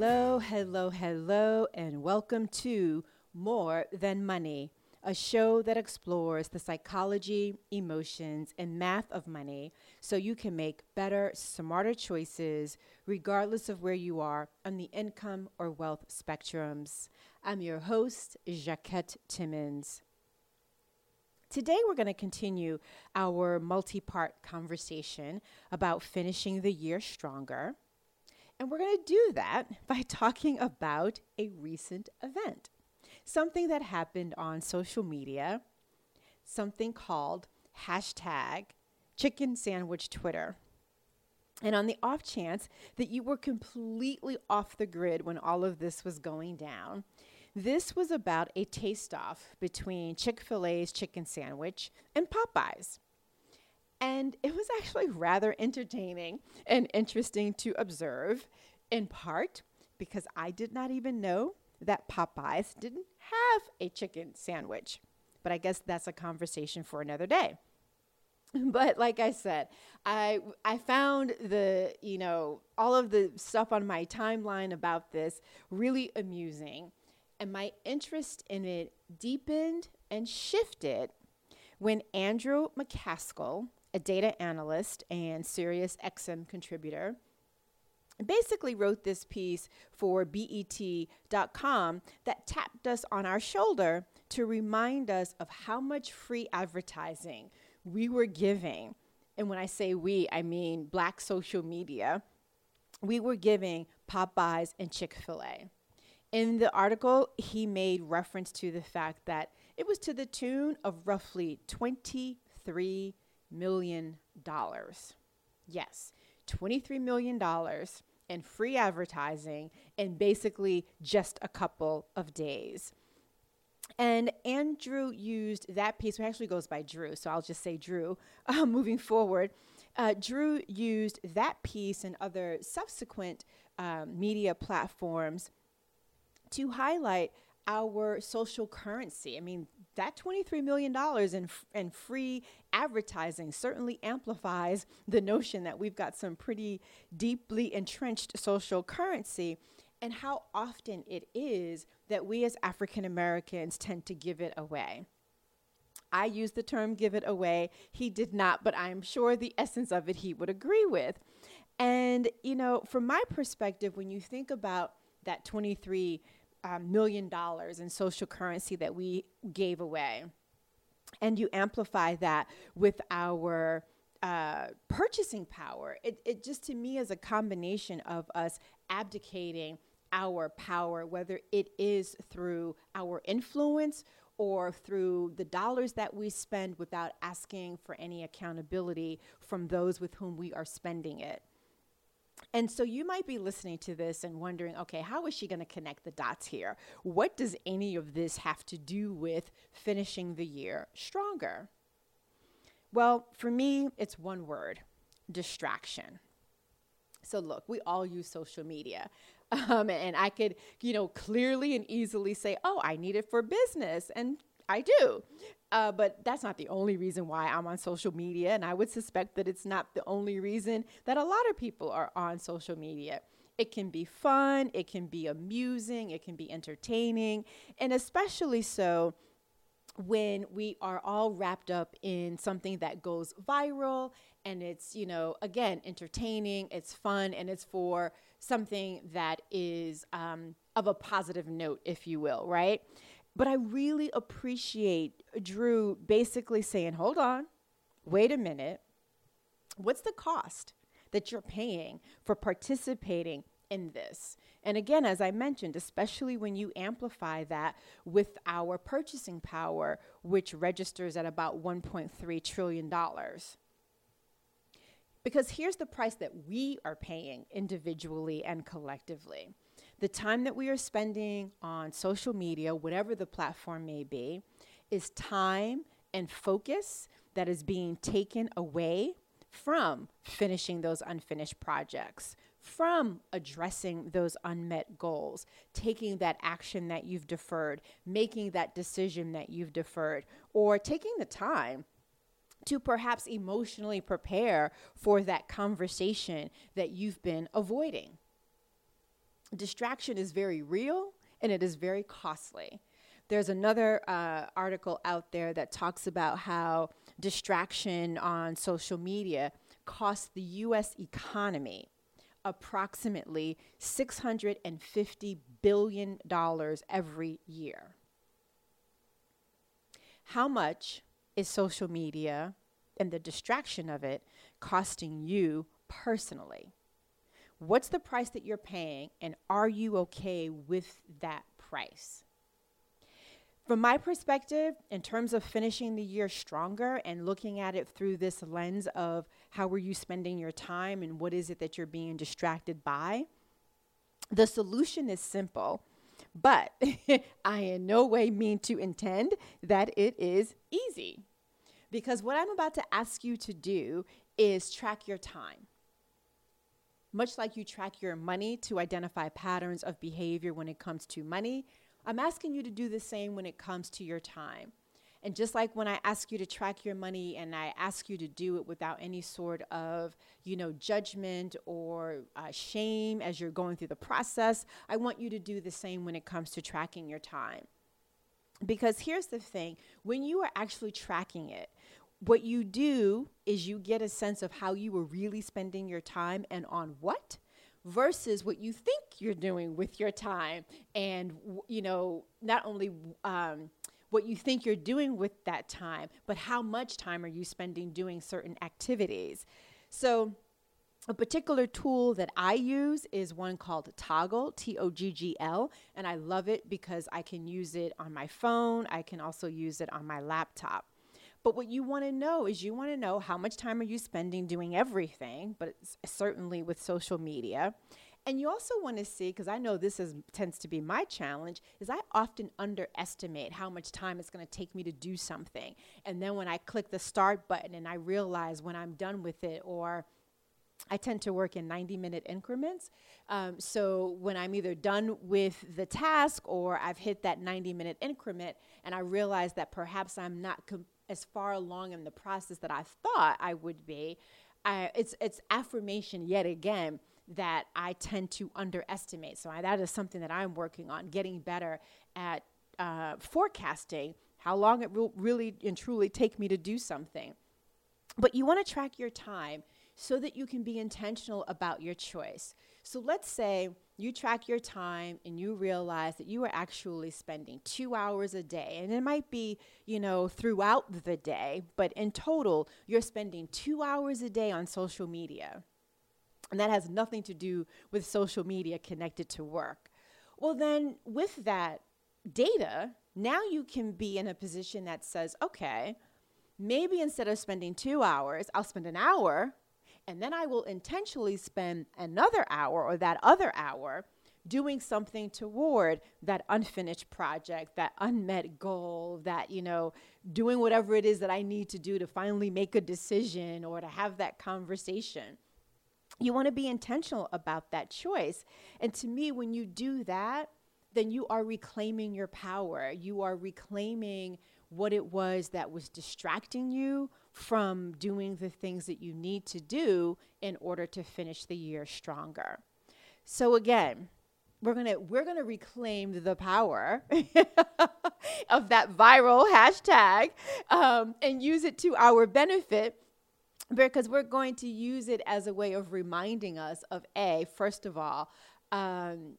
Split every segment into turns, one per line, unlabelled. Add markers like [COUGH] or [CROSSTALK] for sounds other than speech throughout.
Hello, hello, hello, and welcome to More Than Money, a show that explores the psychology, emotions, and math of money so you can make better, smarter choices regardless of where you are on the income or wealth spectrums. I'm your host, Jacquette Timmons. Today, we're going to continue our multi part conversation about finishing the year stronger. And we're going to do that [LAUGHS] by talking about a recent event, something that happened on social media, something called hashtag chicken sandwich Twitter. And on the off chance that you were completely off the grid when all of this was going down, this was about a taste off between Chick fil A's chicken sandwich and Popeyes. And it was actually rather entertaining and interesting to observe, in part because I did not even know that Popeyes didn't have a chicken sandwich. But I guess that's a conversation for another day. [LAUGHS] But like I said, I I found the, you know, all of the stuff on my timeline about this really amusing. And my interest in it deepened and shifted when Andrew McCaskill, a data analyst and Sirius SiriusXM contributor, basically wrote this piece for BET.com that tapped us on our shoulder to remind us of how much free advertising we were giving. And when I say we, I mean black social media. We were giving Popeyes and Chick fil A. In the article, he made reference to the fact that it was to the tune of roughly 23 million dollars. Yes, 23 million dollars in free advertising in basically just a couple of days. And Andrew used that piece, which actually goes by Drew, so I'll just say Drew [LAUGHS] uh, moving forward. Uh, Drew used that piece and other subsequent um, media platforms to highlight our social currency. I mean, that $23 million in, in free advertising certainly amplifies the notion that we've got some pretty deeply entrenched social currency and how often it is that we as African Americans tend to give it away. I use the term give it away. He did not, but I'm sure the essence of it he would agree with. And, you know, from my perspective, when you think about that 23 um, million dollars in social currency that we gave away. And you amplify that with our uh, purchasing power. It, it just to me is a combination of us abdicating our power, whether it is through our influence or through the dollars that we spend without asking for any accountability from those with whom we are spending it. And so you might be listening to this and wondering, okay, how is she going to connect the dots here? What does any of this have to do with finishing the year stronger? Well, for me, it's one word distraction. So, look, we all use social media. [LAUGHS] Um, and I could, you know, clearly and easily say, oh, I need it for business. And I do. Uh, but that's not the only reason why I'm on social media. And I would suspect that it's not the only reason that a lot of people are on social media. It can be fun, it can be amusing, it can be entertaining, and especially so when we are all wrapped up in something that goes viral and it's, you know, again, entertaining, it's fun, and it's for something that is um, of a positive note, if you will, right? But I really appreciate Drew basically saying, hold on, wait a minute. What's the cost that you're paying for participating in this? And again, as I mentioned, especially when you amplify that with our purchasing power, which registers at about $1.3 trillion. Because here's the price that we are paying individually and collectively the time that we are spending on social media, whatever the platform may be, is time and focus that is being taken away from finishing those unfinished projects, from addressing those unmet goals, taking that action that you've deferred, making that decision that you've deferred, or taking the time to perhaps emotionally prepare for that conversation that you've been avoiding. Distraction is very real and it is very costly. There's another uh, article out there that talks about how distraction on social media costs the US economy approximately $650 billion every year. How much is social media and the distraction of it costing you personally? What's the price that you're paying, and are you okay with that price? From my perspective, in terms of finishing the year stronger and looking at it through this lens of how are you spending your time and what is it that you're being distracted by, the solution is simple. But [LAUGHS] I in no way mean to intend that it is easy. Because what I'm about to ask you to do is track your time. Much like you track your money to identify patterns of behavior when it comes to money, I'm asking you to do the same when it comes to your time. And just like when I ask you to track your money and I ask you to do it without any sort of, you know, judgment or uh, shame as you're going through the process, I want you to do the same when it comes to tracking your time. Because here's the thing when you are actually tracking it, what you do is you get a sense of how you were really spending your time and on what versus what you think you're doing with your time and you know not only um, what you think you're doing with that time but how much time are you spending doing certain activities so a particular tool that I use is one called Toggl, T O G G L, and I love it because I can use it on my phone. I can also use it on my laptop. But what you want to know is you want to know how much time are you spending doing everything, but certainly with social media. And you also want to see, because I know this is tends to be my challenge, is I often underestimate how much time it's going to take me to do something. And then when I click the start button and I realize when I'm done with it or I tend to work in 90 minute increments. Um, so when I'm either done with the task or I've hit that 90 minute increment and I realize that perhaps I'm not as far along in the process that I thought I would be, I, it's it's affirmation yet again that I tend to underestimate. So I, that is something that I'm working on, getting better at uh, forecasting how long it will really and truly take me to do something. But you want to track your time so that you can be intentional about your choice. So let's say you track your time and you realize that you are actually spending two hours a day. And it might be, you know, throughout the day, but in total, you're spending two hours a day on social media. And that has nothing to do with social media connected to work. Well, then, with that data, now you can be in a position that says, okay, maybe instead of spending two hours, I'll spend an hour and then I will intentionally spend another hour or that other hour doing something toward that unfinished project, that unmet goal, that, you know, doing whatever it is that I need to do to finally make a decision or to have that conversation. You want to be intentional about that choice. And to me, when you do that, then you are reclaiming your power. You are reclaiming what it was that was distracting you from doing the things that you need to do in order to finish the year stronger. So again, we're going to we're going to reclaim the power [LAUGHS] of that viral hashtag um, and use it to our benefit because we're going to use it as a way of reminding us of a first of all um,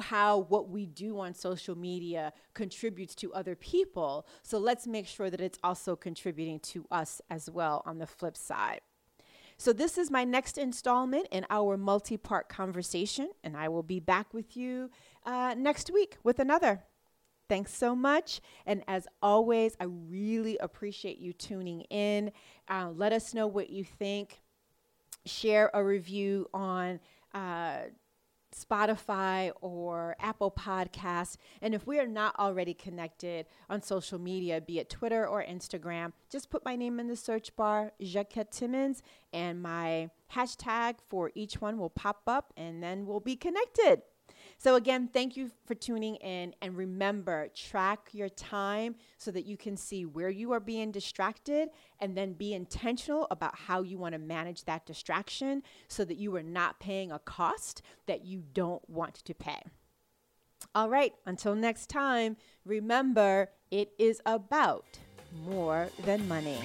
how what we do on social media contributes to other people. So let's make sure that it's also contributing to us as well on the flip side. So, this is my next installment in our multi part conversation, and I will be back with you uh, next week with another. Thanks so much. And as always, I really appreciate you tuning in. Uh, let us know what you think. Share a review on. Uh, Spotify or Apple Podcasts. And if we are not already connected on social media, be it Twitter or Instagram, just put my name in the search bar, Jacquette Timmons, and my hashtag for each one will pop up, and then we'll be connected. So, again, thank you for tuning in. And remember, track your time so that you can see where you are being distracted and then be intentional about how you want to manage that distraction so that you are not paying a cost that you don't want to pay. All right, until next time, remember it is about more than money.